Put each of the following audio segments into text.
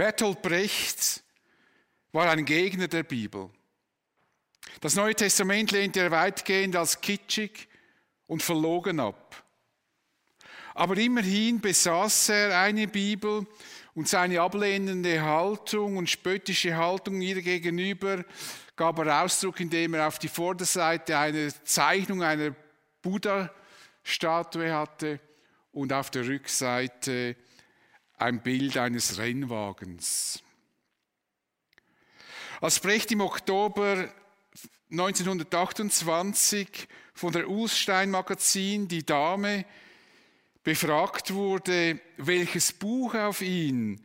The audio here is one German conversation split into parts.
Bertolt Brecht war ein Gegner der Bibel. Das Neue Testament lehnte er weitgehend als kitschig und verlogen ab. Aber immerhin besaß er eine Bibel und seine ablehnende Haltung und spöttische Haltung ihr gegenüber gab er Ausdruck, indem er auf die Vorderseite eine Zeichnung einer Buddha-Statue hatte und auf der Rückseite ein Bild eines Rennwagens. Als Brecht im Oktober 1928 von der Ulstein Magazin Die Dame befragt wurde, welches Buch auf ihn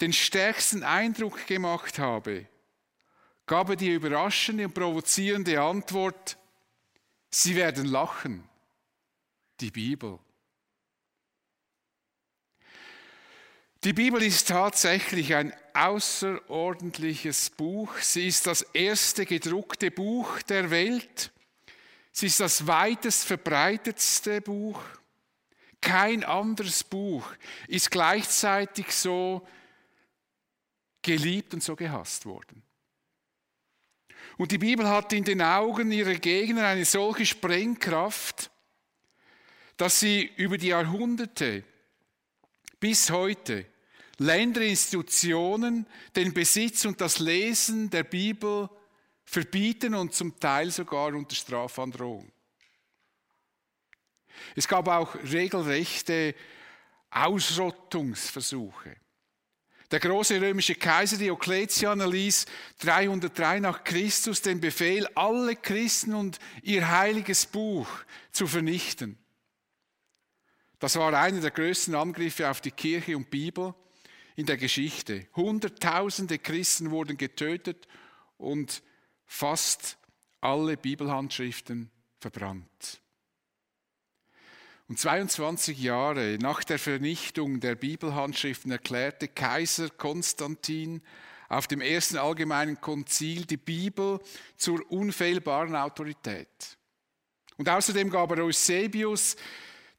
den stärksten Eindruck gemacht habe, gab er die überraschende und provozierende Antwort, Sie werden lachen, die Bibel. Die Bibel ist tatsächlich ein außerordentliches Buch. Sie ist das erste gedruckte Buch der Welt. Sie ist das weitest verbreitetste Buch. Kein anderes Buch ist gleichzeitig so geliebt und so gehasst worden. Und die Bibel hat in den Augen ihrer Gegner eine solche Sprengkraft, dass sie über die Jahrhunderte bis heute Länder, Institutionen den Besitz und das Lesen der Bibel verbieten und zum Teil sogar unter Strafandrohung. Es gab auch regelrechte Ausrottungsversuche. Der große römische Kaiser Diokletian erließ 303 nach Christus den Befehl, alle Christen und ihr heiliges Buch zu vernichten. Das war einer der größten Angriffe auf die Kirche und Bibel in der Geschichte. Hunderttausende Christen wurden getötet und fast alle Bibelhandschriften verbrannt. Und 22 Jahre nach der Vernichtung der Bibelhandschriften erklärte Kaiser Konstantin auf dem ersten allgemeinen Konzil die Bibel zur unfehlbaren Autorität. Und außerdem gab er Eusebius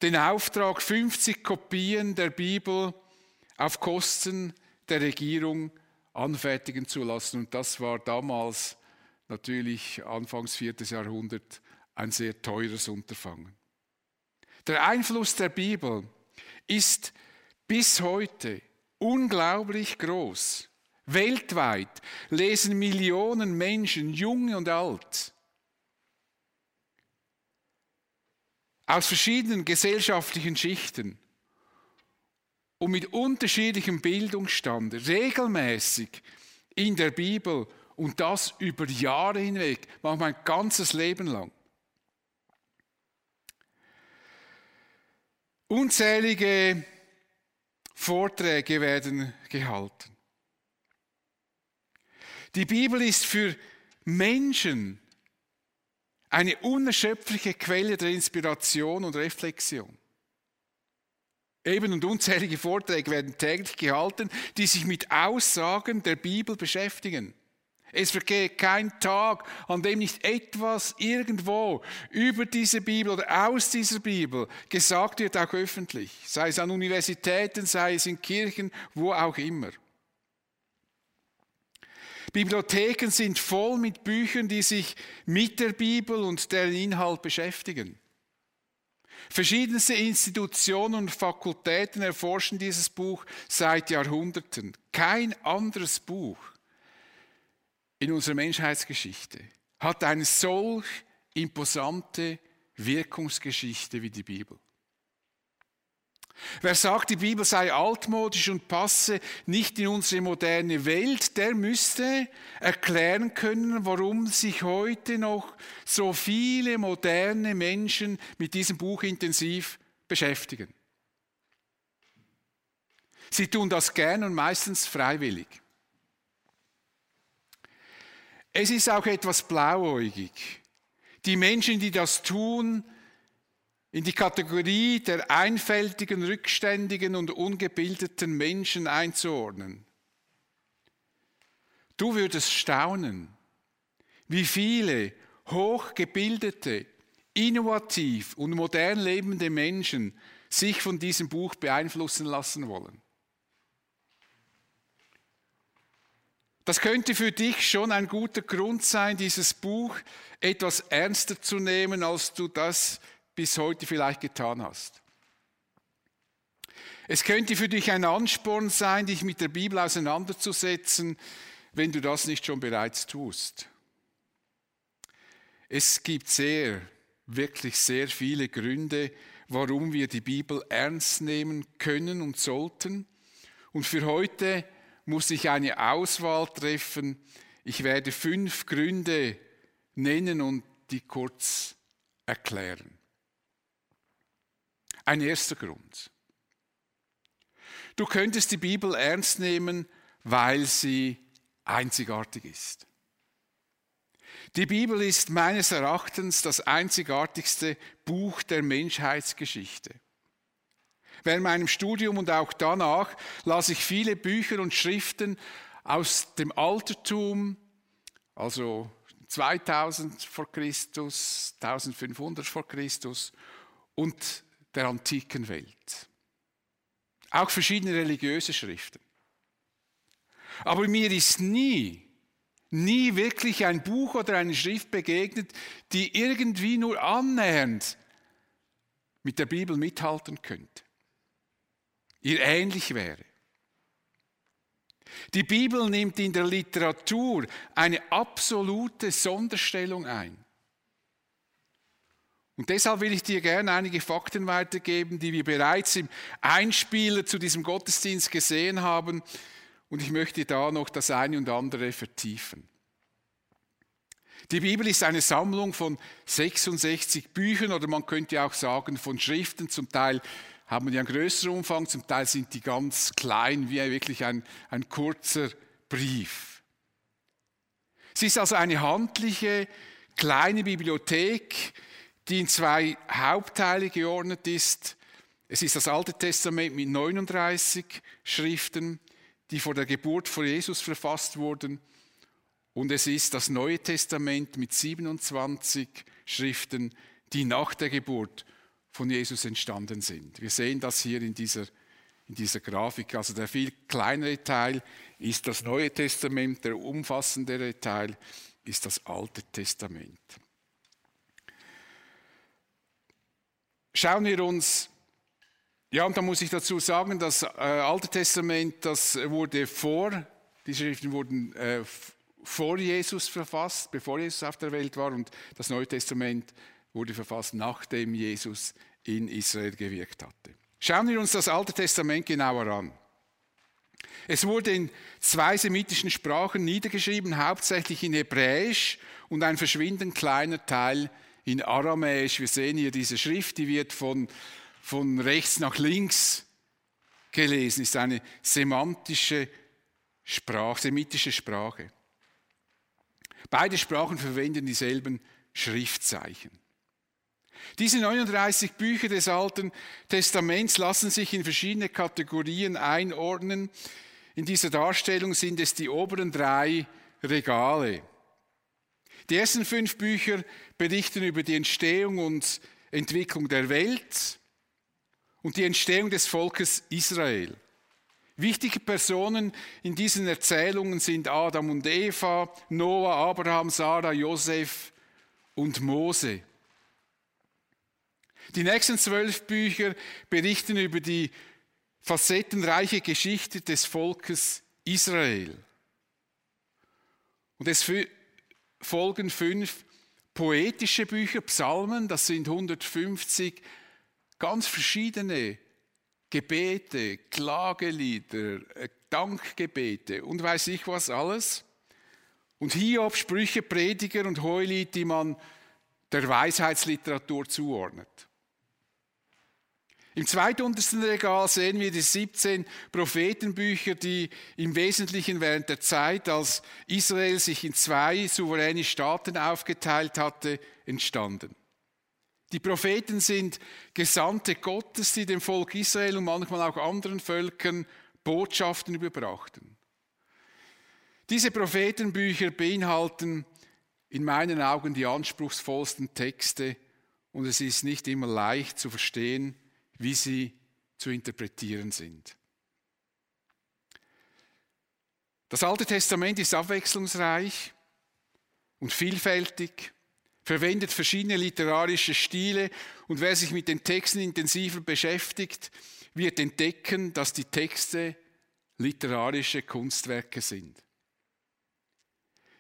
den Auftrag, 50 Kopien der Bibel auf Kosten der Regierung anfertigen zu lassen. Und das war damals natürlich Anfangs 4. Jahrhundert ein sehr teures Unterfangen. Der Einfluss der Bibel ist bis heute unglaublich groß. Weltweit lesen Millionen Menschen, jung und alt, aus verschiedenen gesellschaftlichen Schichten und mit unterschiedlichem Bildungsstand regelmäßig in der Bibel und das über Jahre hinweg, manchmal ein ganzes Leben lang. Unzählige Vorträge werden gehalten. Die Bibel ist für Menschen eine unerschöpfliche Quelle der Inspiration und Reflexion. Eben und unzählige Vorträge werden täglich gehalten, die sich mit Aussagen der Bibel beschäftigen. Es vergeht kein Tag, an dem nicht etwas irgendwo über diese Bibel oder aus dieser Bibel gesagt wird, auch öffentlich. Sei es an Universitäten, sei es in Kirchen, wo auch immer. Bibliotheken sind voll mit Büchern, die sich mit der Bibel und deren Inhalt beschäftigen. Verschiedenste Institutionen und Fakultäten erforschen dieses Buch seit Jahrhunderten. Kein anderes Buch in unserer Menschheitsgeschichte hat eine solch imposante Wirkungsgeschichte wie die Bibel. Wer sagt, die Bibel sei altmodisch und passe nicht in unsere moderne Welt, der müsste erklären können, warum sich heute noch so viele moderne Menschen mit diesem Buch intensiv beschäftigen. Sie tun das gern und meistens freiwillig. Es ist auch etwas blauäugig. Die Menschen, die das tun, in die Kategorie der einfältigen, rückständigen und ungebildeten Menschen einzuordnen. Du würdest staunen, wie viele hochgebildete, innovativ und modern lebende Menschen sich von diesem Buch beeinflussen lassen wollen. Das könnte für dich schon ein guter Grund sein, dieses Buch etwas ernster zu nehmen, als du das bis heute vielleicht getan hast. Es könnte für dich ein Ansporn sein, dich mit der Bibel auseinanderzusetzen, wenn du das nicht schon bereits tust. Es gibt sehr, wirklich sehr viele Gründe, warum wir die Bibel ernst nehmen können und sollten. Und für heute muss ich eine Auswahl treffen. Ich werde fünf Gründe nennen und die kurz erklären. Ein erster Grund. Du könntest die Bibel ernst nehmen, weil sie einzigartig ist. Die Bibel ist meines Erachtens das einzigartigste Buch der Menschheitsgeschichte. Während meinem Studium und auch danach las ich viele Bücher und Schriften aus dem Altertum, also 2000 vor Christus, 1500 vor Christus und der antiken Welt. Auch verschiedene religiöse Schriften. Aber mir ist nie, nie wirklich ein Buch oder eine Schrift begegnet, die irgendwie nur annähernd mit der Bibel mithalten könnte, ihr ähnlich wäre. Die Bibel nimmt in der Literatur eine absolute Sonderstellung ein. Und deshalb will ich dir gerne einige Fakten weitergeben, die wir bereits im Einspieler zu diesem Gottesdienst gesehen haben. Und ich möchte da noch das eine und andere vertiefen. Die Bibel ist eine Sammlung von 66 Büchern oder man könnte auch sagen von Schriften. Zum Teil haben die einen größeren Umfang, zum Teil sind die ganz klein, wie wirklich ein, ein kurzer Brief. Sie ist also eine handliche, kleine Bibliothek, die in zwei Hauptteile geordnet ist. Es ist das Alte Testament mit 39 Schriften, die vor der Geburt von Jesus verfasst wurden. Und es ist das Neue Testament mit 27 Schriften, die nach der Geburt von Jesus entstanden sind. Wir sehen das hier in dieser, in dieser Grafik. Also der viel kleinere Teil ist das Neue Testament, der umfassendere Teil ist das Alte Testament. Schauen wir uns, ja, und da muss ich dazu sagen, das äh, Alte Testament, das wurde vor, die Schriften wurden äh, vor Jesus verfasst, bevor Jesus auf der Welt war, und das Neue Testament wurde verfasst, nachdem Jesus in Israel gewirkt hatte. Schauen wir uns das Alte Testament genauer an. Es wurde in zwei semitischen Sprachen niedergeschrieben, hauptsächlich in Hebräisch und ein verschwindend kleiner Teil in Aramäisch. Wir sehen hier diese Schrift, die wird von, von rechts nach links gelesen, ist eine semantische Sprache, semitische Sprache. Beide Sprachen verwenden dieselben Schriftzeichen. Diese 39 Bücher des Alten Testaments lassen sich in verschiedene Kategorien einordnen. In dieser Darstellung sind es die oberen drei Regale. Die ersten fünf Bücher berichten über die Entstehung und Entwicklung der Welt und die Entstehung des Volkes Israel. Wichtige Personen in diesen Erzählungen sind Adam und Eva, Noah, Abraham, Sarah, Josef und Mose. Die nächsten zwölf Bücher berichten über die facettenreiche Geschichte des Volkes Israel. Und es folgen fünf poetische Bücher, Psalmen, das sind 150 ganz verschiedene Gebete, Klagelieder, äh, Dankgebete und weiß ich was alles. Und Hiob, Sprüche, Prediger und Heulied, die man der Weisheitsliteratur zuordnet. Im zweituntersten Regal sehen wir die 17 Prophetenbücher, die im Wesentlichen während der Zeit, als Israel sich in zwei souveräne Staaten aufgeteilt hatte, entstanden. Die Propheten sind Gesandte Gottes, die dem Volk Israel und manchmal auch anderen Völkern Botschaften überbrachten. Diese Prophetenbücher beinhalten in meinen Augen die anspruchsvollsten Texte und es ist nicht immer leicht zu verstehen, wie sie zu interpretieren sind. Das Alte Testament ist abwechslungsreich und vielfältig, verwendet verschiedene literarische Stile und wer sich mit den Texten intensiver beschäftigt, wird entdecken, dass die Texte literarische Kunstwerke sind.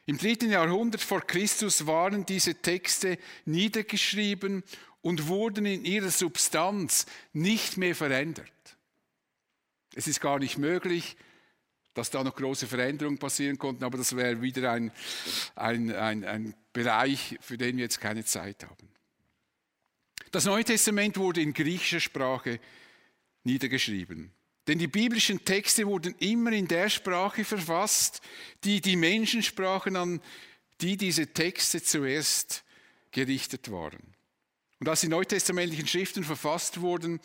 Im dritten Jahrhundert vor Christus waren diese Texte niedergeschrieben und wurden in ihrer Substanz nicht mehr verändert. Es ist gar nicht möglich, dass da noch große Veränderungen passieren konnten, aber das wäre wieder ein, ein, ein, ein Bereich, für den wir jetzt keine Zeit haben. Das Neue Testament wurde in griechischer Sprache niedergeschrieben. Denn die biblischen Texte wurden immer in der Sprache verfasst, die die Menschen sprachen, an die diese Texte zuerst gerichtet waren. Und als die neutestamentlichen Schriften verfasst wurden,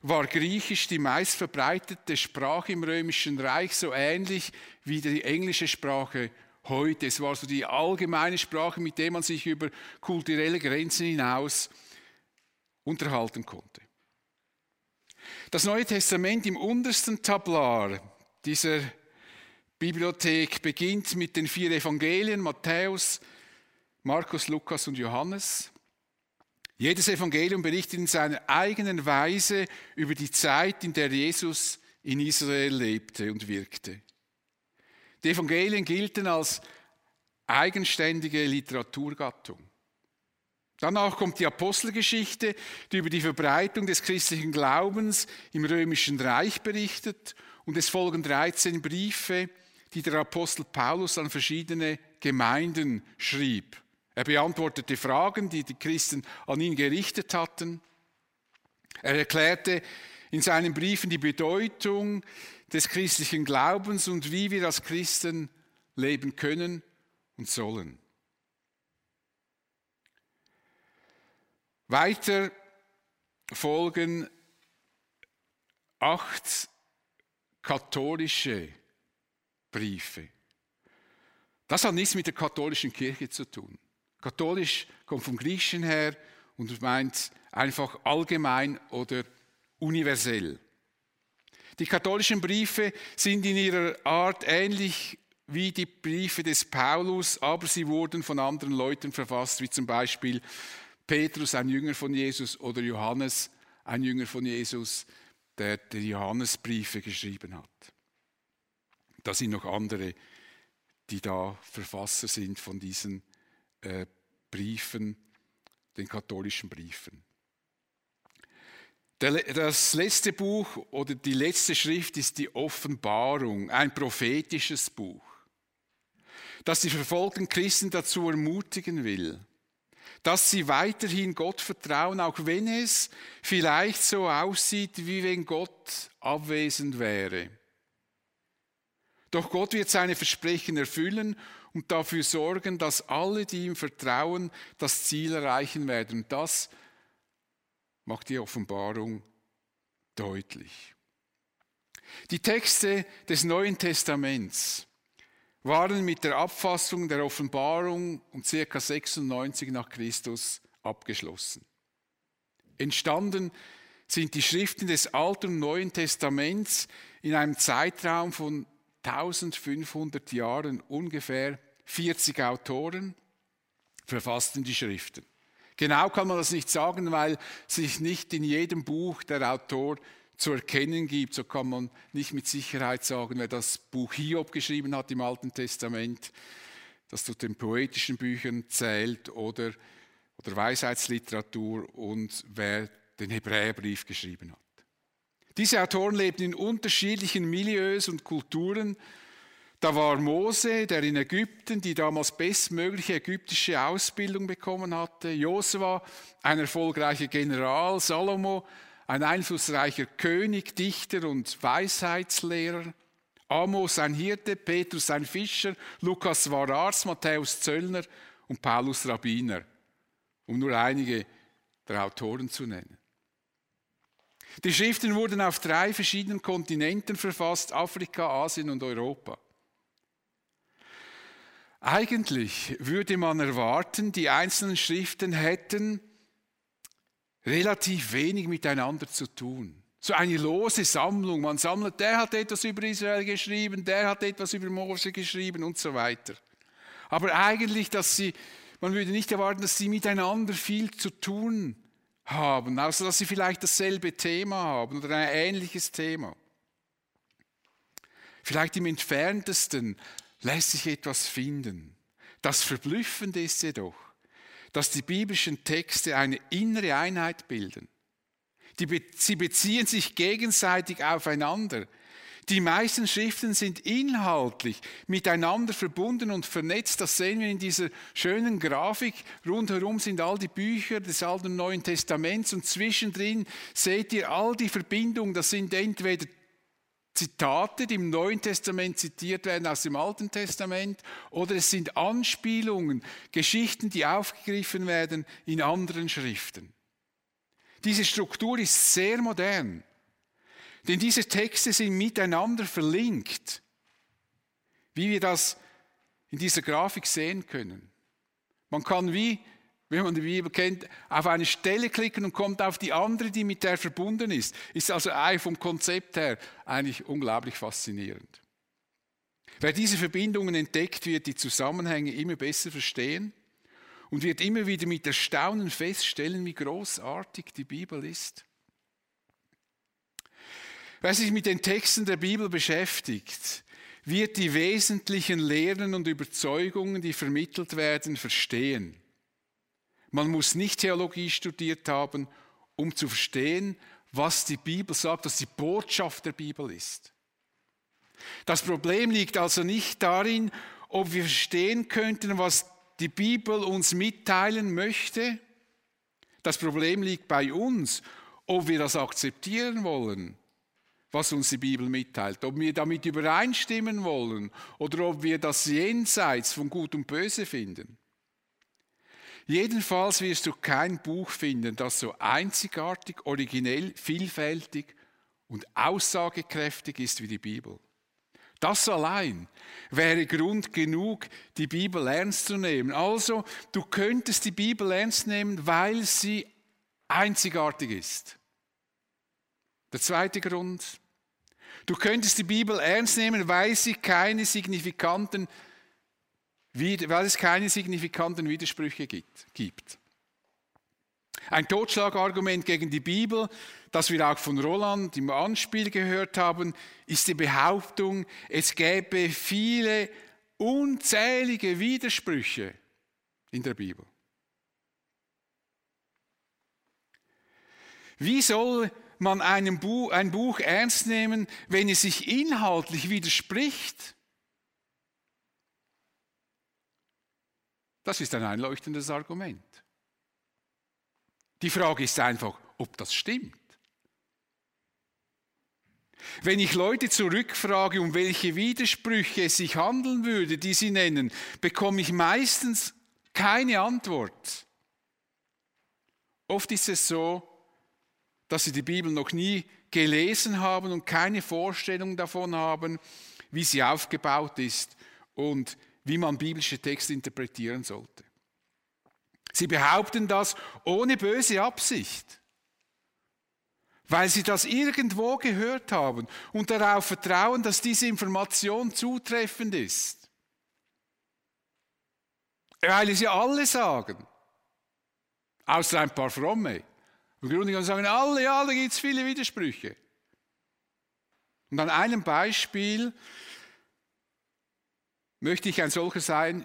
war Griechisch die meistverbreitete Sprache im Römischen Reich, so ähnlich wie die englische Sprache heute. Es war so die allgemeine Sprache, mit der man sich über kulturelle Grenzen hinaus unterhalten konnte. Das Neue Testament im untersten Tablar dieser Bibliothek beginnt mit den vier Evangelien Matthäus, Markus, Lukas und Johannes. Jedes Evangelium berichtet in seiner eigenen Weise über die Zeit, in der Jesus in Israel lebte und wirkte. Die Evangelien gelten als eigenständige Literaturgattung. Danach kommt die Apostelgeschichte, die über die Verbreitung des christlichen Glaubens im römischen Reich berichtet und es folgen 13 Briefe, die der Apostel Paulus an verschiedene Gemeinden schrieb. Er beantwortete Fragen, die die Christen an ihn gerichtet hatten. Er erklärte in seinen Briefen die Bedeutung des christlichen Glaubens und wie wir als Christen leben können und sollen. Weiter folgen acht katholische Briefe. Das hat nichts mit der katholischen Kirche zu tun. Katholisch kommt vom Griechischen her und meint einfach allgemein oder universell. Die katholischen Briefe sind in ihrer Art ähnlich wie die Briefe des Paulus, aber sie wurden von anderen Leuten verfasst, wie zum Beispiel Petrus, ein Jünger von Jesus, oder Johannes, ein Jünger von Jesus, der die Johannesbriefe geschrieben hat. Da sind noch andere, die da Verfasser sind von diesen äh, Briefen, den katholischen Briefen. Das letzte Buch oder die letzte Schrift ist die Offenbarung, ein prophetisches Buch, das die verfolgten Christen dazu ermutigen will, dass sie weiterhin Gott vertrauen, auch wenn es vielleicht so aussieht, wie wenn Gott abwesend wäre. Doch Gott wird seine Versprechen erfüllen und dafür sorgen, dass alle, die ihm vertrauen, das Ziel erreichen werden. Und das macht die Offenbarung deutlich. Die Texte des Neuen Testaments waren mit der Abfassung der Offenbarung um ca. 96 nach Christus abgeschlossen. Entstanden sind die Schriften des Alten und Neuen Testaments in einem Zeitraum von 1500 Jahren ungefähr 40 Autoren verfassten die Schriften. Genau kann man das nicht sagen, weil sich nicht in jedem Buch der Autor zu erkennen gibt. So kann man nicht mit Sicherheit sagen, wer das Buch Hiob geschrieben hat im Alten Testament, das zu den poetischen Büchern zählt oder, oder Weisheitsliteratur und wer den Hebräerbrief geschrieben hat. Diese Autoren lebten in unterschiedlichen Milieus und Kulturen. Da war Mose, der in Ägypten die damals bestmögliche ägyptische Ausbildung bekommen hatte. Josua, ein erfolgreicher General. Salomo, ein einflussreicher König, Dichter und Weisheitslehrer. Amos, ein Hirte. Petrus, ein Fischer. Lukas war Arzt. Matthäus Zöllner und Paulus Rabbiner. Um nur einige der Autoren zu nennen. Die Schriften wurden auf drei verschiedenen Kontinenten verfasst, Afrika, Asien und Europa. Eigentlich würde man erwarten, die einzelnen Schriften hätten relativ wenig miteinander zu tun. So eine lose Sammlung. Man sammelt, der hat etwas über Israel geschrieben, der hat etwas über Mose geschrieben und so weiter. Aber eigentlich, dass sie, man würde nicht erwarten, dass sie miteinander viel zu tun haben, außer dass sie vielleicht dasselbe Thema haben oder ein ähnliches Thema. Vielleicht im entferntesten lässt sich etwas finden. Das Verblüffende ist jedoch, dass die biblischen Texte eine innere Einheit bilden. Die, sie beziehen sich gegenseitig aufeinander. Die meisten Schriften sind inhaltlich miteinander verbunden und vernetzt. Das sehen wir in dieser schönen Grafik. Rundherum sind all die Bücher des Alten und Neuen Testaments und zwischendrin seht ihr all die Verbindungen. Das sind entweder Zitate, die im Neuen Testament zitiert werden aus dem Alten Testament, oder es sind Anspielungen, Geschichten, die aufgegriffen werden in anderen Schriften. Diese Struktur ist sehr modern, denn diese Texte sind miteinander verlinkt, wie wir das in dieser Grafik sehen können. Man kann wie wenn man die Bibel kennt, auf eine Stelle klicken und kommt auf die andere, die mit der verbunden ist. Ist also vom Konzept her eigentlich unglaublich faszinierend. Wer diese Verbindungen entdeckt, wird die Zusammenhänge immer besser verstehen und wird immer wieder mit Erstaunen feststellen, wie großartig die Bibel ist. Wer sich mit den Texten der Bibel beschäftigt, wird die wesentlichen Lehren und Überzeugungen, die vermittelt werden, verstehen. Man muss nicht Theologie studiert haben, um zu verstehen, was die Bibel sagt, was die Botschaft der Bibel ist. Das Problem liegt also nicht darin, ob wir verstehen könnten, was die Bibel uns mitteilen möchte. Das Problem liegt bei uns, ob wir das akzeptieren wollen, was uns die Bibel mitteilt, ob wir damit übereinstimmen wollen oder ob wir das jenseits von Gut und Böse finden. Jedenfalls wirst du kein Buch finden, das so einzigartig, originell, vielfältig und aussagekräftig ist wie die Bibel. Das allein wäre Grund genug, die Bibel ernst zu nehmen. Also, du könntest die Bibel ernst nehmen, weil sie einzigartig ist. Der zweite Grund, du könntest die Bibel ernst nehmen, weil sie keine signifikanten weil es keine signifikanten Widersprüche gibt. Ein Totschlagargument gegen die Bibel, das wir auch von Roland im Anspiel gehört haben, ist die Behauptung, es gäbe viele unzählige Widersprüche in der Bibel. Wie soll man ein Buch ernst nehmen, wenn es sich inhaltlich widerspricht? Das ist ein einleuchtendes Argument. Die Frage ist einfach, ob das stimmt. Wenn ich Leute zurückfrage, um welche Widersprüche es sich handeln würde, die sie nennen, bekomme ich meistens keine Antwort. Oft ist es so, dass sie die Bibel noch nie gelesen haben und keine Vorstellung davon haben, wie sie aufgebaut ist und wie man biblische Texte interpretieren sollte. Sie behaupten das ohne böse Absicht, weil sie das irgendwo gehört haben und darauf vertrauen, dass diese Information zutreffend ist. Weil es ja alle sagen, außer ein paar Fromme. Im Grunde genommen sagen alle, ja, gibt es viele Widersprüche. Und an einem Beispiel möchte ich ein solcher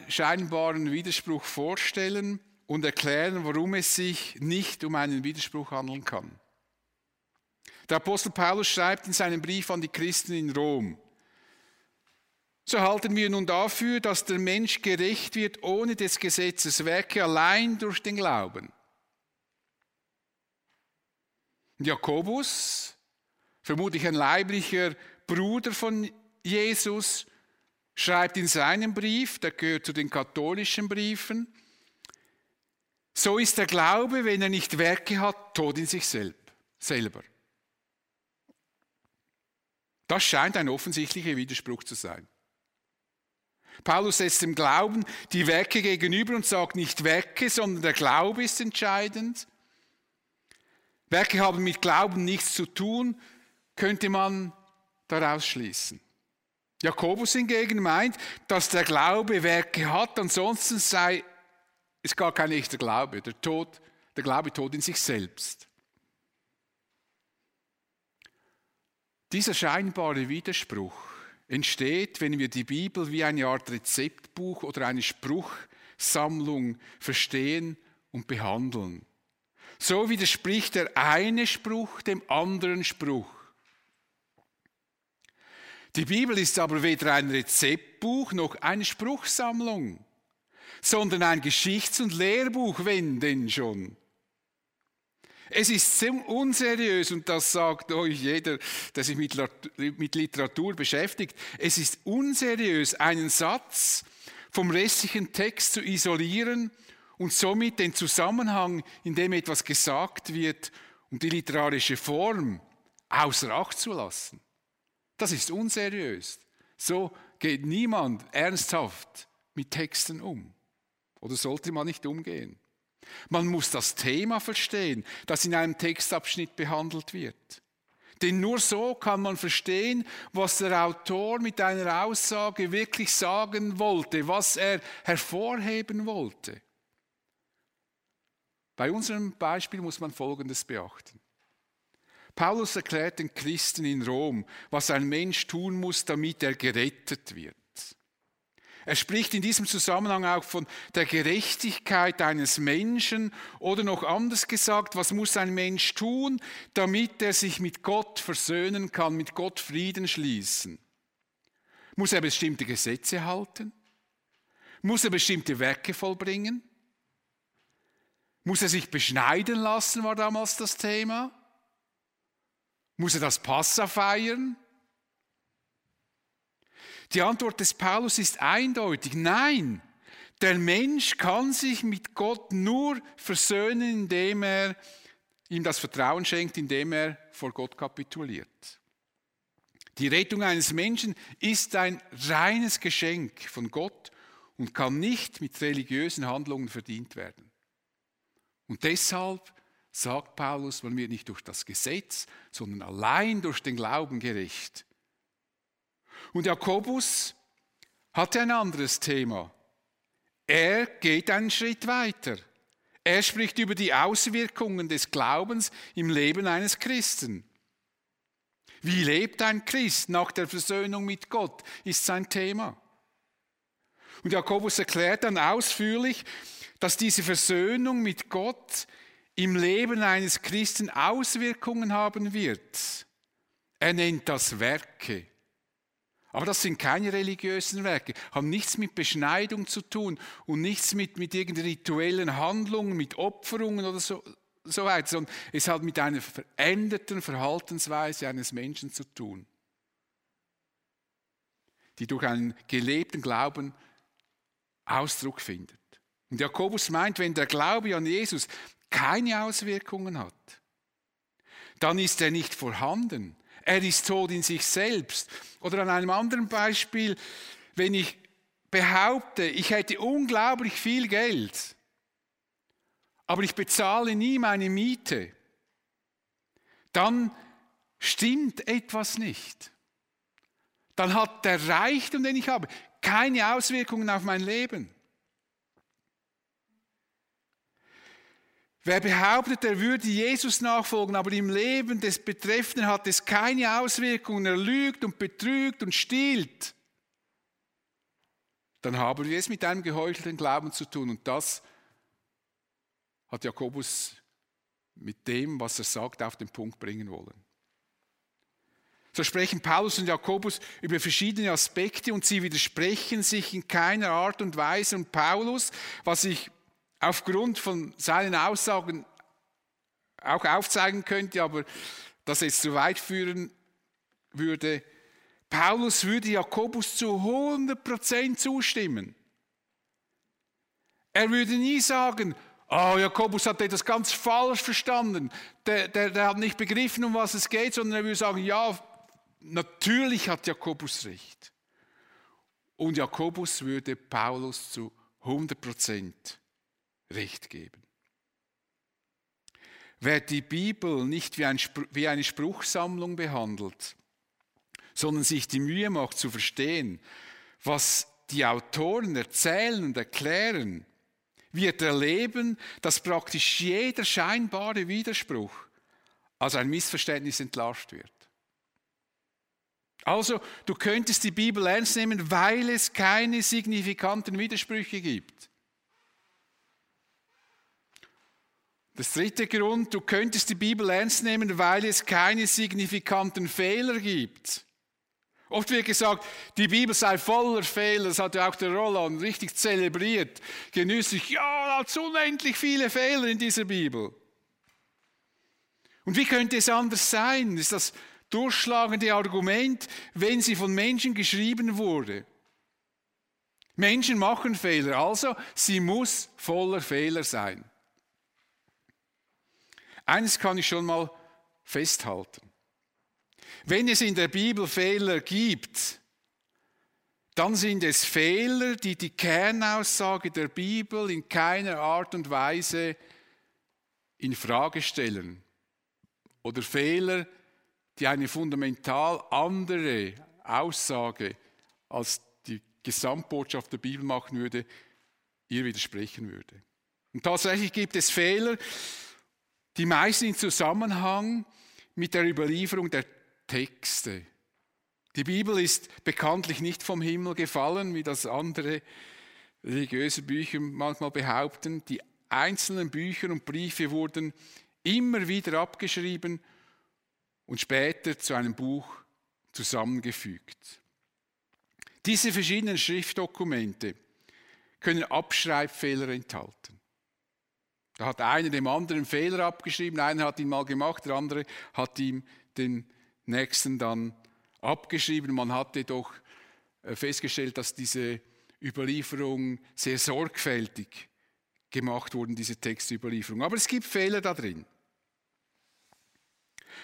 scheinbaren Widerspruch vorstellen und erklären, warum es sich nicht um einen Widerspruch handeln kann. Der Apostel Paulus schreibt in seinem Brief an die Christen in Rom, so halten wir nun dafür, dass der Mensch gerecht wird ohne des Gesetzes Werke allein durch den Glauben. Jakobus, vermutlich ein leiblicher Bruder von Jesus, schreibt in seinem Brief, der gehört zu den katholischen Briefen, so ist der Glaube, wenn er nicht Werke hat, tot in sich selber. Das scheint ein offensichtlicher Widerspruch zu sein. Paulus setzt dem Glauben die Werke gegenüber und sagt nicht Werke, sondern der Glaube ist entscheidend. Werke haben mit Glauben nichts zu tun, könnte man daraus schließen. Jakobus hingegen meint, dass der Glaube Werke hat, ansonsten sei es gar kein echter Glaube. Der, Tod, der Glaube tot in sich selbst. Dieser scheinbare Widerspruch entsteht, wenn wir die Bibel wie eine Art Rezeptbuch oder eine Spruchsammlung verstehen und behandeln. So widerspricht der eine Spruch dem anderen Spruch. Die Bibel ist aber weder ein Rezeptbuch noch eine Spruchsammlung, sondern ein Geschichts- und Lehrbuch, wenn denn schon. Es ist unseriös, und das sagt euch jeder, der sich mit Literatur beschäftigt, es ist unseriös, einen Satz vom restlichen Text zu isolieren und somit den Zusammenhang, in dem etwas gesagt wird, und die literarische Form außer Acht zu lassen. Das ist unseriös. So geht niemand ernsthaft mit Texten um. Oder sollte man nicht umgehen. Man muss das Thema verstehen, das in einem Textabschnitt behandelt wird. Denn nur so kann man verstehen, was der Autor mit einer Aussage wirklich sagen wollte, was er hervorheben wollte. Bei unserem Beispiel muss man Folgendes beachten. Paulus erklärt den Christen in Rom, was ein Mensch tun muss, damit er gerettet wird. Er spricht in diesem Zusammenhang auch von der Gerechtigkeit eines Menschen oder noch anders gesagt, was muss ein Mensch tun, damit er sich mit Gott versöhnen kann, mit Gott Frieden schließen. Muss er bestimmte Gesetze halten? Muss er bestimmte Werke vollbringen? Muss er sich beschneiden lassen, war damals das Thema? Muss er das Passa feiern? Die Antwort des Paulus ist eindeutig, nein. Der Mensch kann sich mit Gott nur versöhnen, indem er ihm das Vertrauen schenkt, indem er vor Gott kapituliert. Die Rettung eines Menschen ist ein reines Geschenk von Gott und kann nicht mit religiösen Handlungen verdient werden. Und deshalb sagt Paulus, man wird nicht durch das Gesetz, sondern allein durch den Glauben gerecht. Und Jakobus hatte ein anderes Thema. Er geht einen Schritt weiter. Er spricht über die Auswirkungen des Glaubens im Leben eines Christen. Wie lebt ein Christ nach der Versöhnung mit Gott, ist sein Thema. Und Jakobus erklärt dann ausführlich, dass diese Versöhnung mit Gott im Leben eines Christen Auswirkungen haben wird. Er nennt das Werke. Aber das sind keine religiösen Werke, haben nichts mit Beschneidung zu tun und nichts mit, mit irgendeinen rituellen Handlungen, mit Opferungen oder so, so weiter, sondern es hat mit einer veränderten Verhaltensweise eines Menschen zu tun, die durch einen gelebten Glauben Ausdruck findet. Und Jakobus meint, wenn der Glaube an Jesus keine Auswirkungen hat, dann ist er nicht vorhanden er ist tot in sich selbst. Oder an einem anderen Beispiel, wenn ich behaupte, ich hätte unglaublich viel Geld, aber ich bezahle nie meine Miete, dann stimmt etwas nicht. Dann hat der Reichtum, den ich habe, keine Auswirkungen auf mein Leben. Wer behauptet, er würde Jesus nachfolgen, aber im Leben des Betreffenden hat es keine Auswirkungen, er lügt und betrügt und stiehlt, dann haben wir es mit einem geheuchelten Glauben zu tun. Und das hat Jakobus mit dem, was er sagt, auf den Punkt bringen wollen. So sprechen Paulus und Jakobus über verschiedene Aspekte und sie widersprechen sich in keiner Art und Weise. Und Paulus, was ich aufgrund von seinen Aussagen auch aufzeigen könnte, aber das jetzt zu weit führen würde, Paulus würde Jakobus zu 100% zustimmen. Er würde nie sagen, oh, Jakobus hat etwas ganz falsch verstanden, der, der, der hat nicht begriffen, um was es geht, sondern er würde sagen, ja, natürlich hat Jakobus recht. Und Jakobus würde Paulus zu 100% Recht geben. wer die Bibel nicht wie, ein, wie eine Spruchsammlung behandelt, sondern sich die Mühe macht zu verstehen, was die Autoren erzählen und erklären, wird erleben, dass praktisch jeder scheinbare Widerspruch als ein Missverständnis entlarvt wird. Also, du könntest die Bibel ernst nehmen, weil es keine signifikanten Widersprüche gibt. Das dritte Grund, du könntest die Bibel ernst nehmen, weil es keine signifikanten Fehler gibt. Oft wird gesagt, die Bibel sei voller Fehler, das hat ja auch der Roland richtig zelebriert, genüsslich, ja, da hat unendlich viele Fehler in dieser Bibel. Und wie könnte es anders sein? Das ist das durchschlagende Argument, wenn sie von Menschen geschrieben wurde. Menschen machen Fehler, also sie muss voller Fehler sein. Eines kann ich schon mal festhalten. Wenn es in der Bibel Fehler gibt, dann sind es Fehler, die die Kernaussage der Bibel in keiner Art und Weise in Frage stellen. Oder Fehler, die eine fundamental andere Aussage als die Gesamtbotschaft der Bibel machen würde, ihr widersprechen würde. Und tatsächlich gibt es Fehler, die meisten in Zusammenhang mit der Überlieferung der Texte. Die Bibel ist bekanntlich nicht vom Himmel gefallen, wie das andere religiöse Bücher manchmal behaupten. Die einzelnen Bücher und Briefe wurden immer wieder abgeschrieben und später zu einem Buch zusammengefügt. Diese verschiedenen Schriftdokumente können Abschreibfehler enthalten. Da hat einer dem anderen Fehler abgeschrieben, einer hat ihn mal gemacht, der andere hat ihm den nächsten dann abgeschrieben. Man hatte doch äh, festgestellt, dass diese Überlieferung sehr sorgfältig gemacht wurden, diese Textüberlieferung. Aber es gibt Fehler da drin.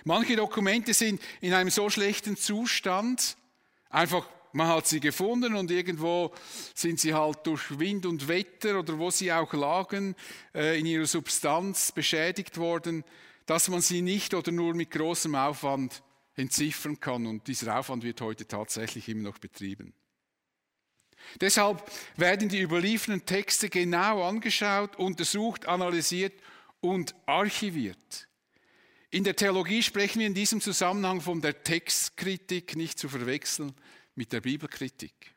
Manche Dokumente sind in einem so schlechten Zustand, einfach man hat sie gefunden und irgendwo sind sie halt durch Wind und Wetter oder wo sie auch lagen, äh, in ihrer Substanz beschädigt worden, dass man sie nicht oder nur mit großem Aufwand entziffern kann. Und dieser Aufwand wird heute tatsächlich immer noch betrieben. Deshalb werden die überlieferten Texte genau angeschaut, untersucht, analysiert und archiviert. In der Theologie sprechen wir in diesem Zusammenhang von der Textkritik, nicht zu verwechseln mit der Bibelkritik.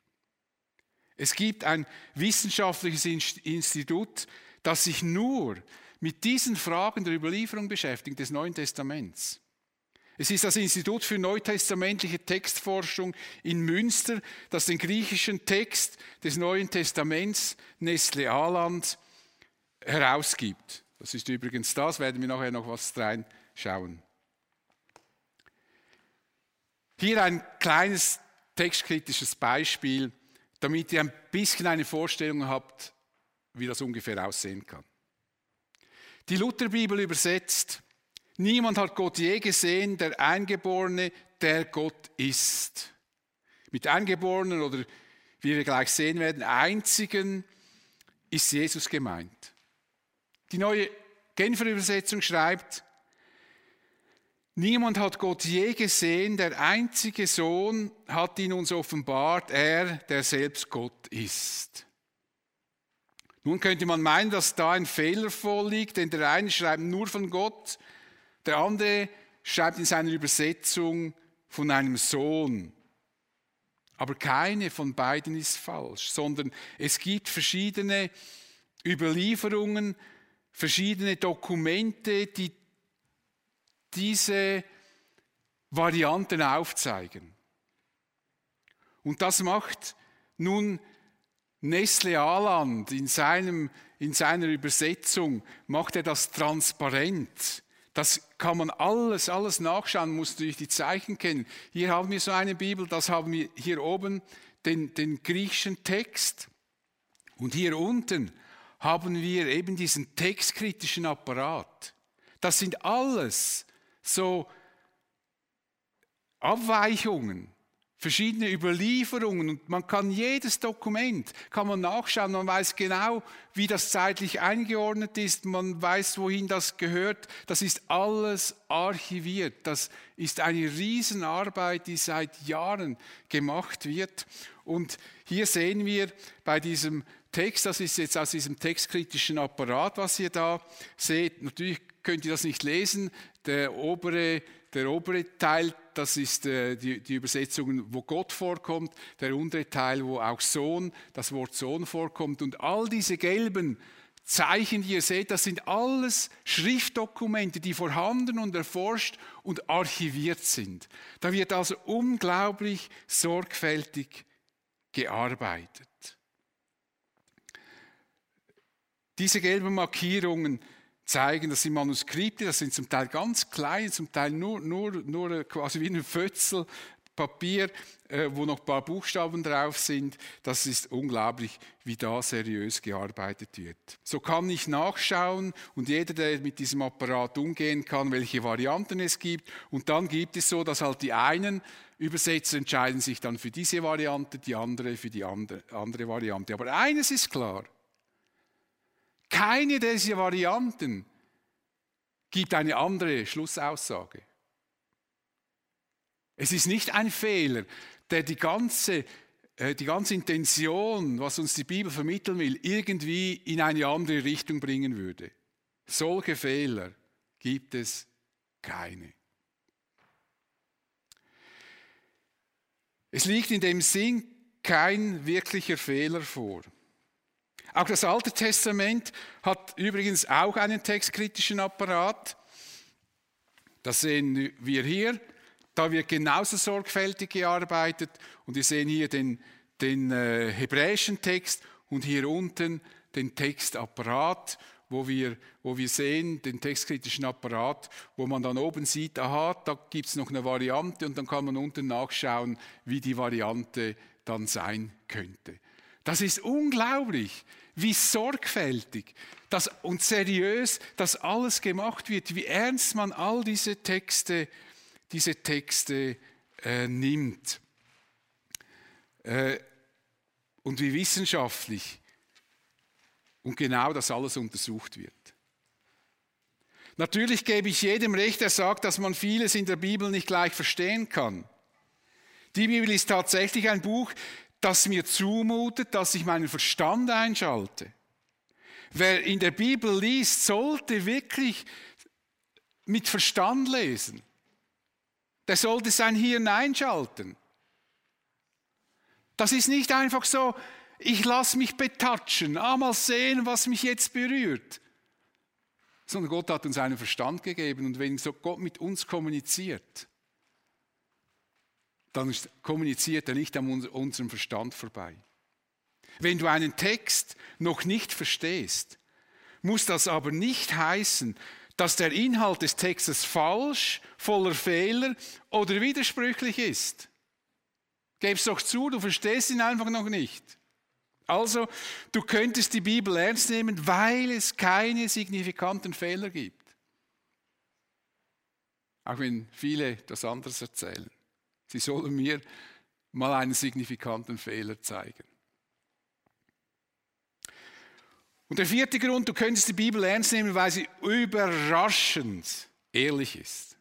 Es gibt ein wissenschaftliches Institut, das sich nur mit diesen Fragen der Überlieferung beschäftigt, des Neuen Testaments. Es ist das Institut für neutestamentliche Textforschung in Münster, das den griechischen Text des Neuen Testaments Nestle Aland herausgibt. Das ist übrigens das, werden wir nachher noch was reinschauen. Hier ein kleines textkritisches Beispiel, damit ihr ein bisschen eine Vorstellung habt, wie das ungefähr aussehen kann. Die Lutherbibel übersetzt Niemand hat Gott je gesehen, der Eingeborene, der Gott ist. Mit Eingeborenen oder wie wir gleich sehen werden, einzigen ist Jesus gemeint. Die neue Genfer Übersetzung schreibt, Niemand hat Gott je gesehen, der einzige Sohn hat ihn uns offenbart, er, der selbst Gott ist. Nun könnte man meinen, dass da ein Fehler vorliegt, denn der eine schreibt nur von Gott, der andere schreibt in seiner Übersetzung von einem Sohn. Aber keine von beiden ist falsch, sondern es gibt verschiedene Überlieferungen, verschiedene Dokumente, die diese Varianten aufzeigen. Und das macht nun Nestle Aland in, seinem, in seiner Übersetzung, macht er das transparent. Das kann man alles, alles nachschauen, muss durch die Zeichen kennen. Hier haben wir so eine Bibel, das haben wir hier oben den, den griechischen Text. Und hier unten haben wir eben diesen textkritischen Apparat. Das sind alles so Abweichungen verschiedene Überlieferungen und man kann jedes Dokument, kann man nachschauen, man weiß genau, wie das zeitlich eingeordnet ist, man weiß, wohin das gehört, das ist alles archiviert, das ist eine Riesenarbeit, die seit Jahren gemacht wird. Und hier sehen wir bei diesem Text, das ist jetzt aus diesem textkritischen Apparat, was ihr da seht, natürlich könnt ihr das nicht lesen, der obere der obere Teil, das ist äh, die, die Übersetzung, wo Gott vorkommt. Der untere Teil, wo auch Sohn, das Wort Sohn vorkommt. Und all diese gelben Zeichen, die ihr seht, das sind alles Schriftdokumente, die vorhanden und erforscht und archiviert sind. Da wird also unglaublich sorgfältig gearbeitet. Diese gelben Markierungen, zeigen, das sind Manuskripte, das sind zum Teil ganz klein, zum Teil nur, nur, nur quasi wie ein Fötzel Papier, äh, wo noch ein paar Buchstaben drauf sind. Das ist unglaublich, wie da seriös gearbeitet wird. So kann ich nachschauen und jeder, der mit diesem Apparat umgehen kann, welche Varianten es gibt. Und dann gibt es so, dass halt die einen Übersetzer entscheiden sich dann für diese Variante, die andere für die andere, andere Variante. Aber eines ist klar, keine dieser Varianten gibt eine andere Schlussaussage. Es ist nicht ein Fehler, der die ganze, äh, die ganze Intention, was uns die Bibel vermitteln will, irgendwie in eine andere Richtung bringen würde. Solche Fehler gibt es keine. Es liegt in dem Sinn kein wirklicher Fehler vor. Auch das Alte Testament hat übrigens auch einen textkritischen Apparat. Das sehen wir hier. Da wird genauso sorgfältig gearbeitet. Und wir sehen hier den, den äh, hebräischen Text und hier unten den Textapparat, wo wir, wo wir sehen, den textkritischen Apparat, wo man dann oben sieht, aha, da gibt es noch eine Variante und dann kann man unten nachschauen, wie die Variante dann sein könnte. Das ist unglaublich, wie sorgfältig das, und seriös das alles gemacht wird, wie ernst man all diese Texte, diese Texte äh, nimmt. Äh, und wie wissenschaftlich und genau das alles untersucht wird. Natürlich gebe ich jedem recht, der sagt, dass man vieles in der Bibel nicht gleich verstehen kann. Die Bibel ist tatsächlich ein Buch, das mir zumutet, dass ich meinen Verstand einschalte. Wer in der Bibel liest, sollte wirklich mit Verstand lesen. Der sollte sein Hirn einschalten. Das ist nicht einfach so, ich lasse mich betatschen, ah, mal sehen, was mich jetzt berührt. Sondern Gott hat uns einen Verstand gegeben und wenn Gott mit uns kommuniziert, dann kommuniziert er nicht an unserem Verstand vorbei. Wenn du einen Text noch nicht verstehst, muss das aber nicht heißen, dass der Inhalt des Textes falsch, voller Fehler oder widersprüchlich ist. Gib's doch zu, du verstehst ihn einfach noch nicht. Also, du könntest die Bibel ernst nehmen, weil es keine signifikanten Fehler gibt. Auch wenn viele das anders erzählen. Sie sollen mir mal einen signifikanten Fehler zeigen. Und der vierte Grund, du könntest die Bibel ernst nehmen, weil sie überraschend ehrlich ist.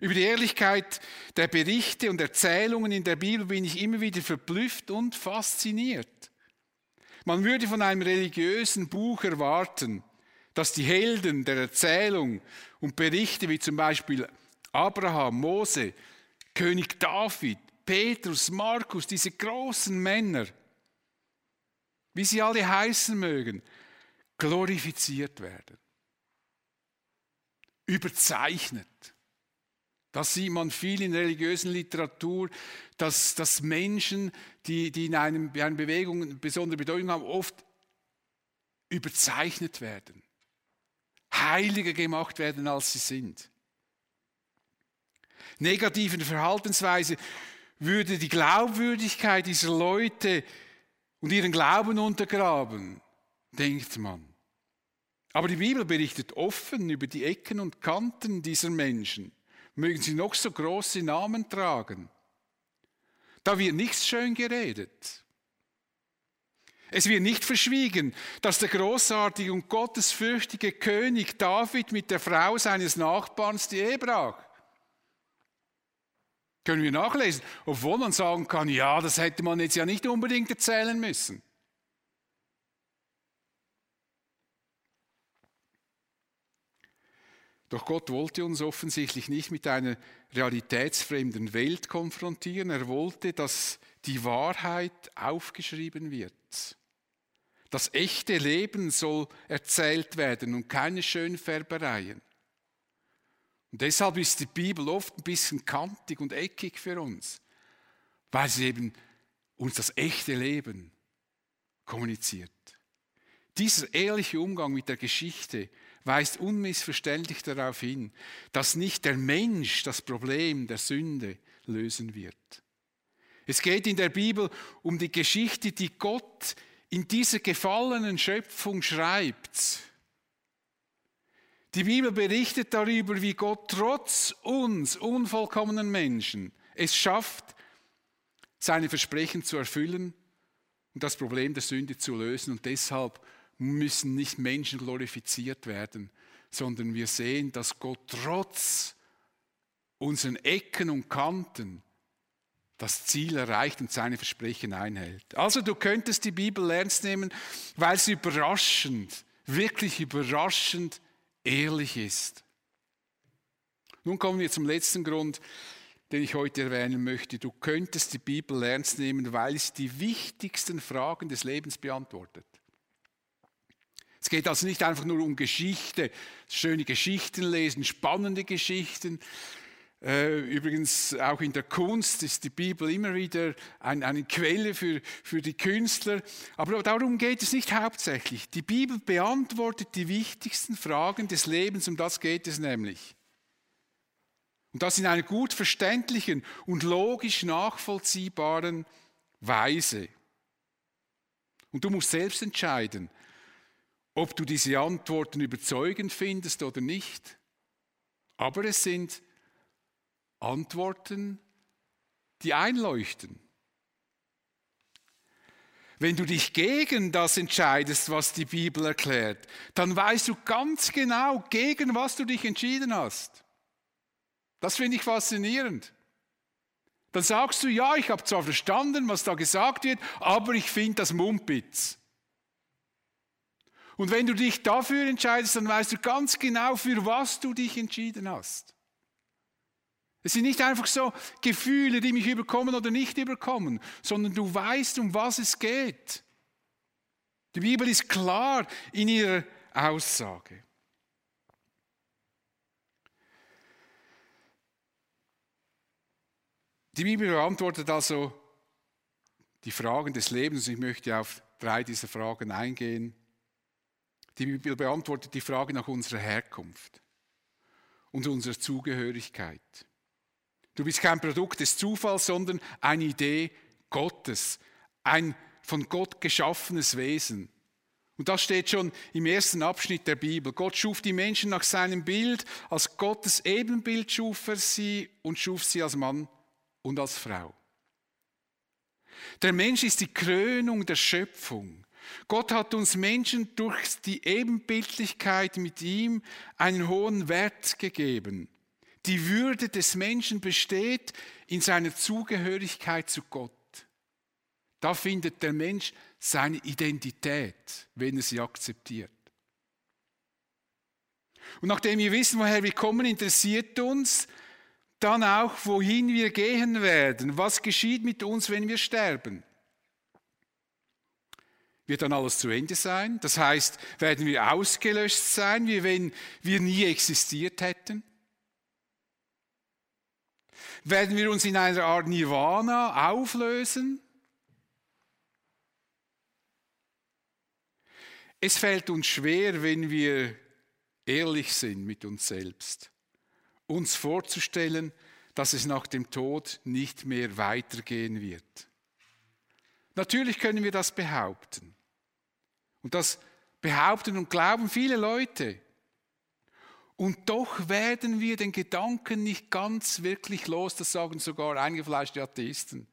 Über die Ehrlichkeit der Berichte und Erzählungen in der Bibel bin ich immer wieder verblüfft und fasziniert. Man würde von einem religiösen Buch erwarten, dass die Helden der Erzählung und Berichte wie zum Beispiel Abraham, Mose, König David, Petrus, Markus, diese großen Männer, wie sie alle heißen mögen, glorifiziert werden. Überzeichnet. Das sieht man viel in religiösen Literatur, dass, dass Menschen, die, die in einem, einer Bewegung eine besondere Bedeutung haben, oft überzeichnet werden, heiliger gemacht werden, als sie sind negativen Verhaltensweise würde die Glaubwürdigkeit dieser Leute und ihren Glauben untergraben, denkt man. Aber die Bibel berichtet offen über die Ecken und Kanten dieser Menschen, Mögen sie noch so große Namen tragen. Da wird nichts schön geredet. Es wird nicht verschwiegen, dass der großartige und gottesfürchtige König David mit der Frau seines Nachbarns die Ehe brach. Können wir nachlesen, obwohl man sagen kann, ja, das hätte man jetzt ja nicht unbedingt erzählen müssen. Doch Gott wollte uns offensichtlich nicht mit einer realitätsfremden Welt konfrontieren. Er wollte, dass die Wahrheit aufgeschrieben wird. Das echte Leben soll erzählt werden und keine Schönfärbereien. Und deshalb ist die Bibel oft ein bisschen kantig und eckig für uns, weil sie eben uns das echte Leben kommuniziert. Dieser ehrliche Umgang mit der Geschichte weist unmissverständlich darauf hin, dass nicht der Mensch das Problem der Sünde lösen wird. Es geht in der Bibel um die Geschichte, die Gott in dieser gefallenen Schöpfung schreibt. Die Bibel berichtet darüber, wie Gott trotz uns unvollkommenen Menschen es schafft, seine Versprechen zu erfüllen und das Problem der Sünde zu lösen. Und deshalb müssen nicht Menschen glorifiziert werden, sondern wir sehen, dass Gott trotz unseren Ecken und Kanten das Ziel erreicht und seine Versprechen einhält. Also du könntest die Bibel ernst nehmen, weil sie überraschend, wirklich überraschend ehrlich ist. Nun kommen wir zum letzten Grund, den ich heute erwähnen möchte. Du könntest die Bibel ernst nehmen, weil sie die wichtigsten Fragen des Lebens beantwortet. Es geht also nicht einfach nur um Geschichte, schöne Geschichten lesen, spannende Geschichten. Äh, übrigens auch in der Kunst ist die Bibel immer wieder eine Quelle für, für die Künstler. Aber darum geht es nicht hauptsächlich. Die Bibel beantwortet die wichtigsten Fragen des Lebens, um das geht es nämlich. Und das in einer gut verständlichen und logisch nachvollziehbaren Weise. Und du musst selbst entscheiden, ob du diese Antworten überzeugend findest oder nicht. Aber es sind Antworten, die einleuchten. Wenn du dich gegen das entscheidest, was die Bibel erklärt, dann weißt du ganz genau, gegen was du dich entschieden hast. Das finde ich faszinierend. Dann sagst du, ja, ich habe zwar verstanden, was da gesagt wird, aber ich finde das Mumpitz. Und wenn du dich dafür entscheidest, dann weißt du ganz genau, für was du dich entschieden hast. Es sind nicht einfach so Gefühle, die mich überkommen oder nicht überkommen, sondern du weißt, um was es geht. Die Bibel ist klar in ihrer Aussage. Die Bibel beantwortet also die Fragen des Lebens. Ich möchte auf drei dieser Fragen eingehen. Die Bibel beantwortet die Frage nach unserer Herkunft und unserer Zugehörigkeit. Du bist kein Produkt des Zufalls, sondern eine Idee Gottes, ein von Gott geschaffenes Wesen. Und das steht schon im ersten Abschnitt der Bibel. Gott schuf die Menschen nach seinem Bild, als Gottes Ebenbild schuf er sie und schuf sie als Mann und als Frau. Der Mensch ist die Krönung der Schöpfung. Gott hat uns Menschen durch die Ebenbildlichkeit mit ihm einen hohen Wert gegeben. Die Würde des Menschen besteht in seiner Zugehörigkeit zu Gott. Da findet der Mensch seine Identität, wenn er sie akzeptiert. Und nachdem wir wissen, woher wir kommen, interessiert uns dann auch, wohin wir gehen werden. Was geschieht mit uns, wenn wir sterben? wird dann alles zu Ende sein. Das heißt, werden wir ausgelöscht sein, wie wenn wir nie existiert hätten? Werden wir uns in einer Art Nirvana auflösen? Es fällt uns schwer, wenn wir ehrlich sind mit uns selbst, uns vorzustellen, dass es nach dem Tod nicht mehr weitergehen wird. Natürlich können wir das behaupten. Und das behaupten und glauben viele Leute. Und doch werden wir den Gedanken nicht ganz wirklich los, das sagen sogar eingefleischte Atheisten,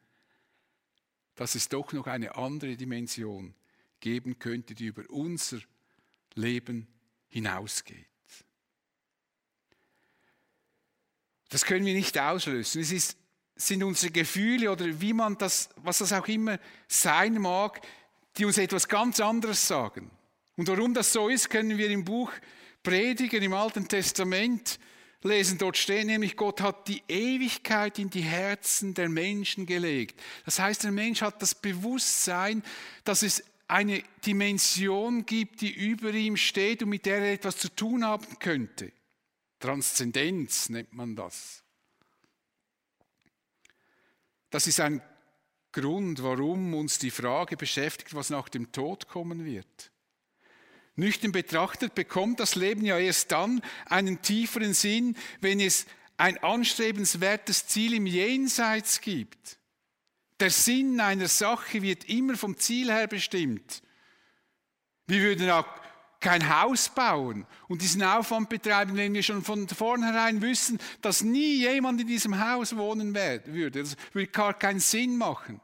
dass es doch noch eine andere Dimension geben könnte, die über unser Leben hinausgeht. Das können wir nicht auslösen. Es ist, sind unsere Gefühle oder wie man das, was das auch immer sein mag, die uns etwas ganz anderes sagen. Und warum das so ist, können wir im Buch Predigen im Alten Testament lesen. Dort steht nämlich, Gott hat die Ewigkeit in die Herzen der Menschen gelegt. Das heißt, der Mensch hat das Bewusstsein, dass es eine Dimension gibt, die über ihm steht und mit der er etwas zu tun haben könnte. Transzendenz nennt man das. Das ist ein Grund, warum uns die Frage beschäftigt, was nach dem Tod kommen wird. Nüchtern betrachtet bekommt das Leben ja erst dann einen tieferen Sinn, wenn es ein anstrebenswertes Ziel im Jenseits gibt. Der Sinn einer Sache wird immer vom Ziel her bestimmt. Wir würden auch kein Haus bauen und diesen Aufwand betreiben, wenn wir schon von vornherein wissen, dass nie jemand in diesem Haus wohnen würde. Das würde gar keinen Sinn machen.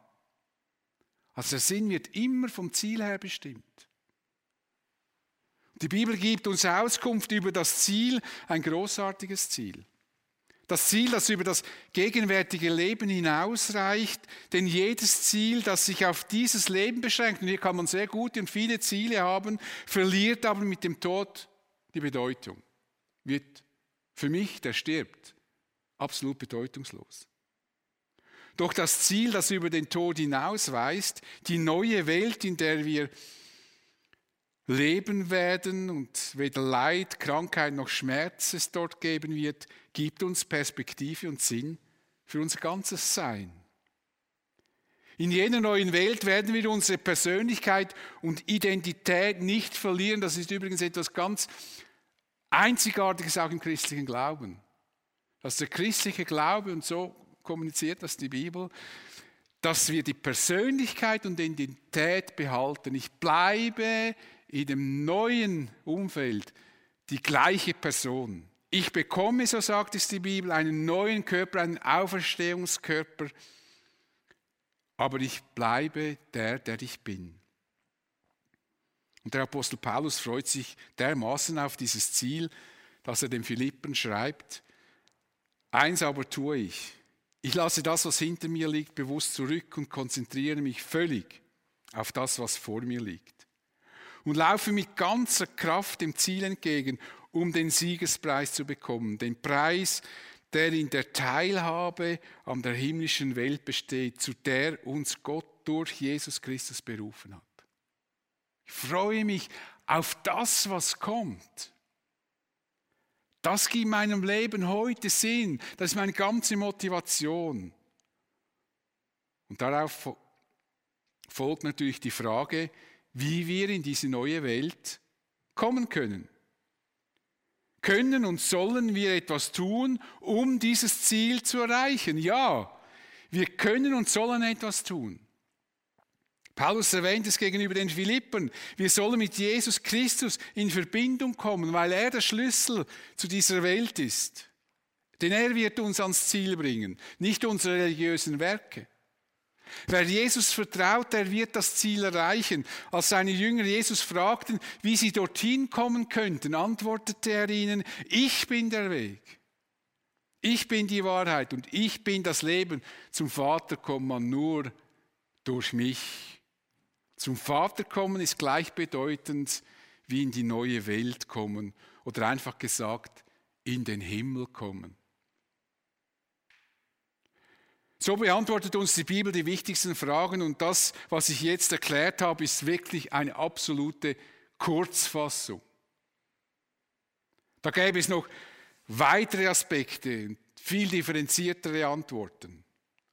Also der Sinn wird immer vom Ziel her bestimmt. Die Bibel gibt uns Auskunft über das Ziel, ein großartiges Ziel. Das Ziel, das über das gegenwärtige Leben hinausreicht, denn jedes Ziel, das sich auf dieses Leben beschränkt, und hier kann man sehr gute und viele Ziele haben, verliert aber mit dem Tod die Bedeutung. Wird für mich, der stirbt, absolut bedeutungslos. Doch das Ziel, das über den Tod hinausweist, die neue Welt, in der wir leben werden und weder Leid, Krankheit noch Schmerz es dort geben wird, gibt uns Perspektive und Sinn für unser ganzes Sein. In jener neuen Welt werden wir unsere Persönlichkeit und Identität nicht verlieren. Das ist übrigens etwas ganz Einzigartiges auch im christlichen Glauben. Dass der christliche Glaube, und so kommuniziert das die Bibel, dass wir die Persönlichkeit und Identität behalten. Ich bleibe in dem neuen Umfeld die gleiche Person. Ich bekomme, so sagt es die Bibel, einen neuen Körper, einen Auferstehungskörper, aber ich bleibe der, der ich bin. Und der Apostel Paulus freut sich dermaßen auf dieses Ziel, dass er den Philippen schreibt, eins aber tue ich, ich lasse das, was hinter mir liegt, bewusst zurück und konzentriere mich völlig auf das, was vor mir liegt und laufe mit ganzer Kraft dem Ziel entgegen, um den Siegespreis zu bekommen. Den Preis, der in der Teilhabe an der himmlischen Welt besteht, zu der uns Gott durch Jesus Christus berufen hat. Ich freue mich auf das, was kommt. Das gibt meinem Leben heute Sinn. Das ist meine ganze Motivation. Und darauf folgt natürlich die Frage, wie wir in diese neue Welt kommen können. Können und sollen wir etwas tun, um dieses Ziel zu erreichen? Ja, wir können und sollen etwas tun. Paulus erwähnt es gegenüber den Philippen. Wir sollen mit Jesus Christus in Verbindung kommen, weil er der Schlüssel zu dieser Welt ist. Denn er wird uns ans Ziel bringen, nicht unsere religiösen Werke. Wer Jesus vertraut, der wird das Ziel erreichen. Als seine Jünger Jesus fragten, wie sie dorthin kommen könnten, antwortete er ihnen, ich bin der Weg. Ich bin die Wahrheit und ich bin das Leben. Zum Vater kommt man nur durch mich. Zum Vater kommen ist gleichbedeutend wie in die neue Welt kommen oder einfach gesagt in den Himmel kommen. So beantwortet uns die Bibel die wichtigsten Fragen und das, was ich jetzt erklärt habe, ist wirklich eine absolute Kurzfassung. Da gäbe es noch weitere Aspekte, viel differenziertere Antworten.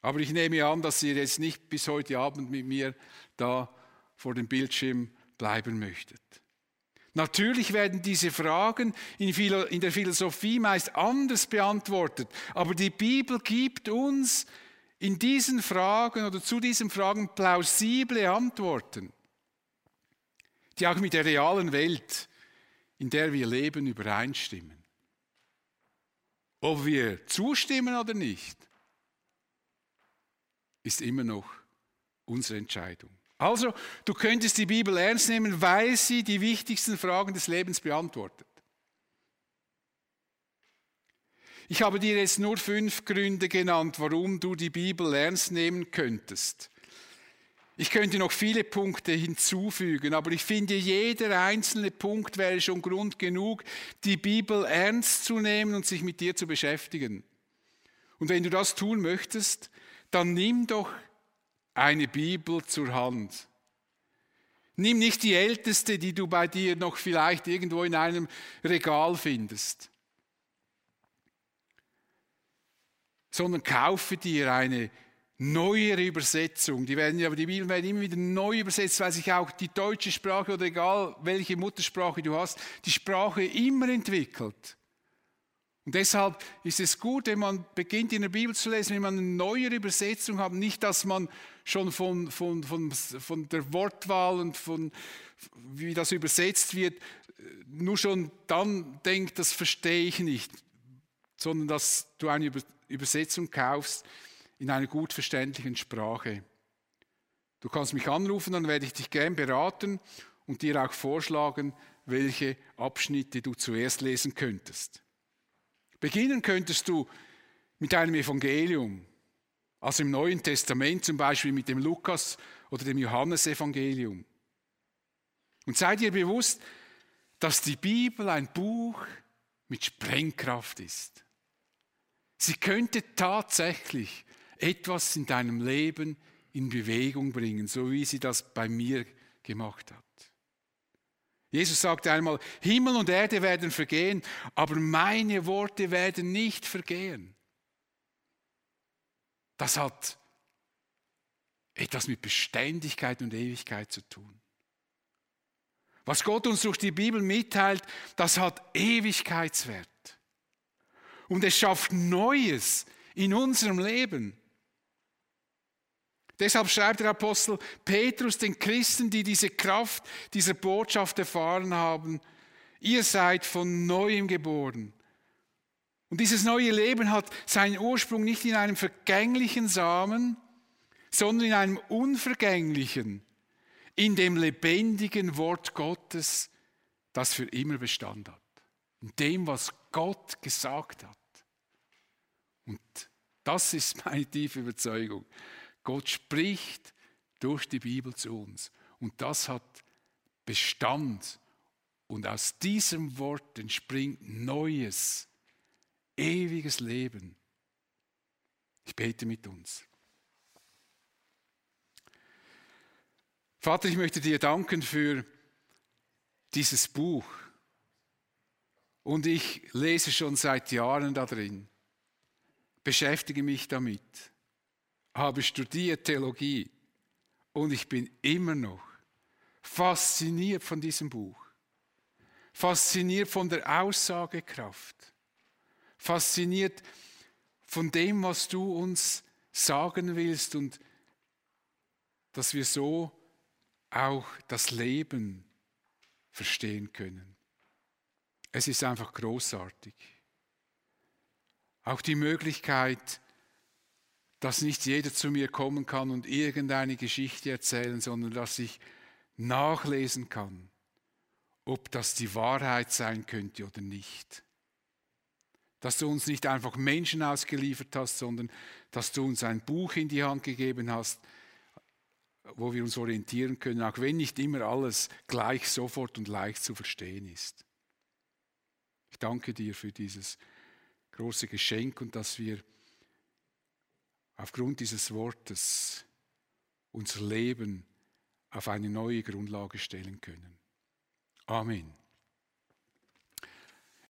Aber ich nehme an, dass ihr jetzt nicht bis heute Abend mit mir da vor dem Bildschirm bleiben möchtet. Natürlich werden diese Fragen in der Philosophie meist anders beantwortet, aber die Bibel gibt uns in diesen Fragen oder zu diesen Fragen plausible Antworten, die auch mit der realen Welt, in der wir leben, übereinstimmen. Ob wir zustimmen oder nicht, ist immer noch unsere Entscheidung. Also, du könntest die Bibel ernst nehmen, weil sie die wichtigsten Fragen des Lebens beantwortet. Ich habe dir jetzt nur fünf Gründe genannt, warum du die Bibel ernst nehmen könntest. Ich könnte noch viele Punkte hinzufügen, aber ich finde, jeder einzelne Punkt wäre schon Grund genug, die Bibel ernst zu nehmen und sich mit dir zu beschäftigen. Und wenn du das tun möchtest, dann nimm doch eine Bibel zur Hand. Nimm nicht die älteste, die du bei dir noch vielleicht irgendwo in einem Regal findest, sondern kaufe dir eine neuere Übersetzung. Die, werden, aber die Bibel werden immer wieder neu übersetzt, weil sich auch die deutsche Sprache oder egal welche Muttersprache du hast, die Sprache immer entwickelt. Und deshalb ist es gut, wenn man beginnt in der Bibel zu lesen, wenn man eine neuere Übersetzung hat, nicht, dass man schon von, von, von, von der Wortwahl und von wie das übersetzt wird, nur schon dann denkt, das verstehe ich nicht, sondern dass du eine Übersetzung kaufst in einer gut verständlichen Sprache. Du kannst mich anrufen, dann werde ich dich gern beraten und dir auch vorschlagen, welche Abschnitte du zuerst lesen könntest. Beginnen könntest du mit einem Evangelium, also im Neuen Testament zum Beispiel mit dem Lukas oder dem Johannesevangelium. Und sei dir bewusst, dass die Bibel ein Buch mit Sprengkraft ist. Sie könnte tatsächlich etwas in deinem Leben in Bewegung bringen, so wie sie das bei mir gemacht hat. Jesus sagte einmal, Himmel und Erde werden vergehen, aber meine Worte werden nicht vergehen. Das hat etwas mit Beständigkeit und Ewigkeit zu tun. Was Gott uns durch die Bibel mitteilt, das hat Ewigkeitswert. Und es schafft Neues in unserem Leben. Deshalb schreibt der Apostel Petrus den Christen, die diese Kraft dieser Botschaft erfahren haben, ihr seid von neuem geboren. Und dieses neue Leben hat seinen Ursprung nicht in einem vergänglichen Samen, sondern in einem unvergänglichen, in dem lebendigen Wort Gottes, das für immer Bestand hat. In dem, was Gott gesagt hat. Und das ist meine tiefe Überzeugung. Gott spricht durch die Bibel zu uns. Und das hat Bestand. Und aus diesem Wort entspringt neues, ewiges Leben. Ich bete mit uns. Vater, ich möchte dir danken für dieses Buch. Und ich lese schon seit Jahren da drin, beschäftige mich damit habe studiert Theologie und ich bin immer noch fasziniert von diesem Buch. Fasziniert von der Aussagekraft. Fasziniert von dem, was du uns sagen willst und dass wir so auch das Leben verstehen können. Es ist einfach großartig. Auch die Möglichkeit, dass nicht jeder zu mir kommen kann und irgendeine Geschichte erzählen, sondern dass ich nachlesen kann, ob das die Wahrheit sein könnte oder nicht. Dass du uns nicht einfach Menschen ausgeliefert hast, sondern dass du uns ein Buch in die Hand gegeben hast, wo wir uns orientieren können, auch wenn nicht immer alles gleich sofort und leicht zu verstehen ist. Ich danke dir für dieses große Geschenk und dass wir aufgrund dieses Wortes unser Leben auf eine neue Grundlage stellen können. Amen.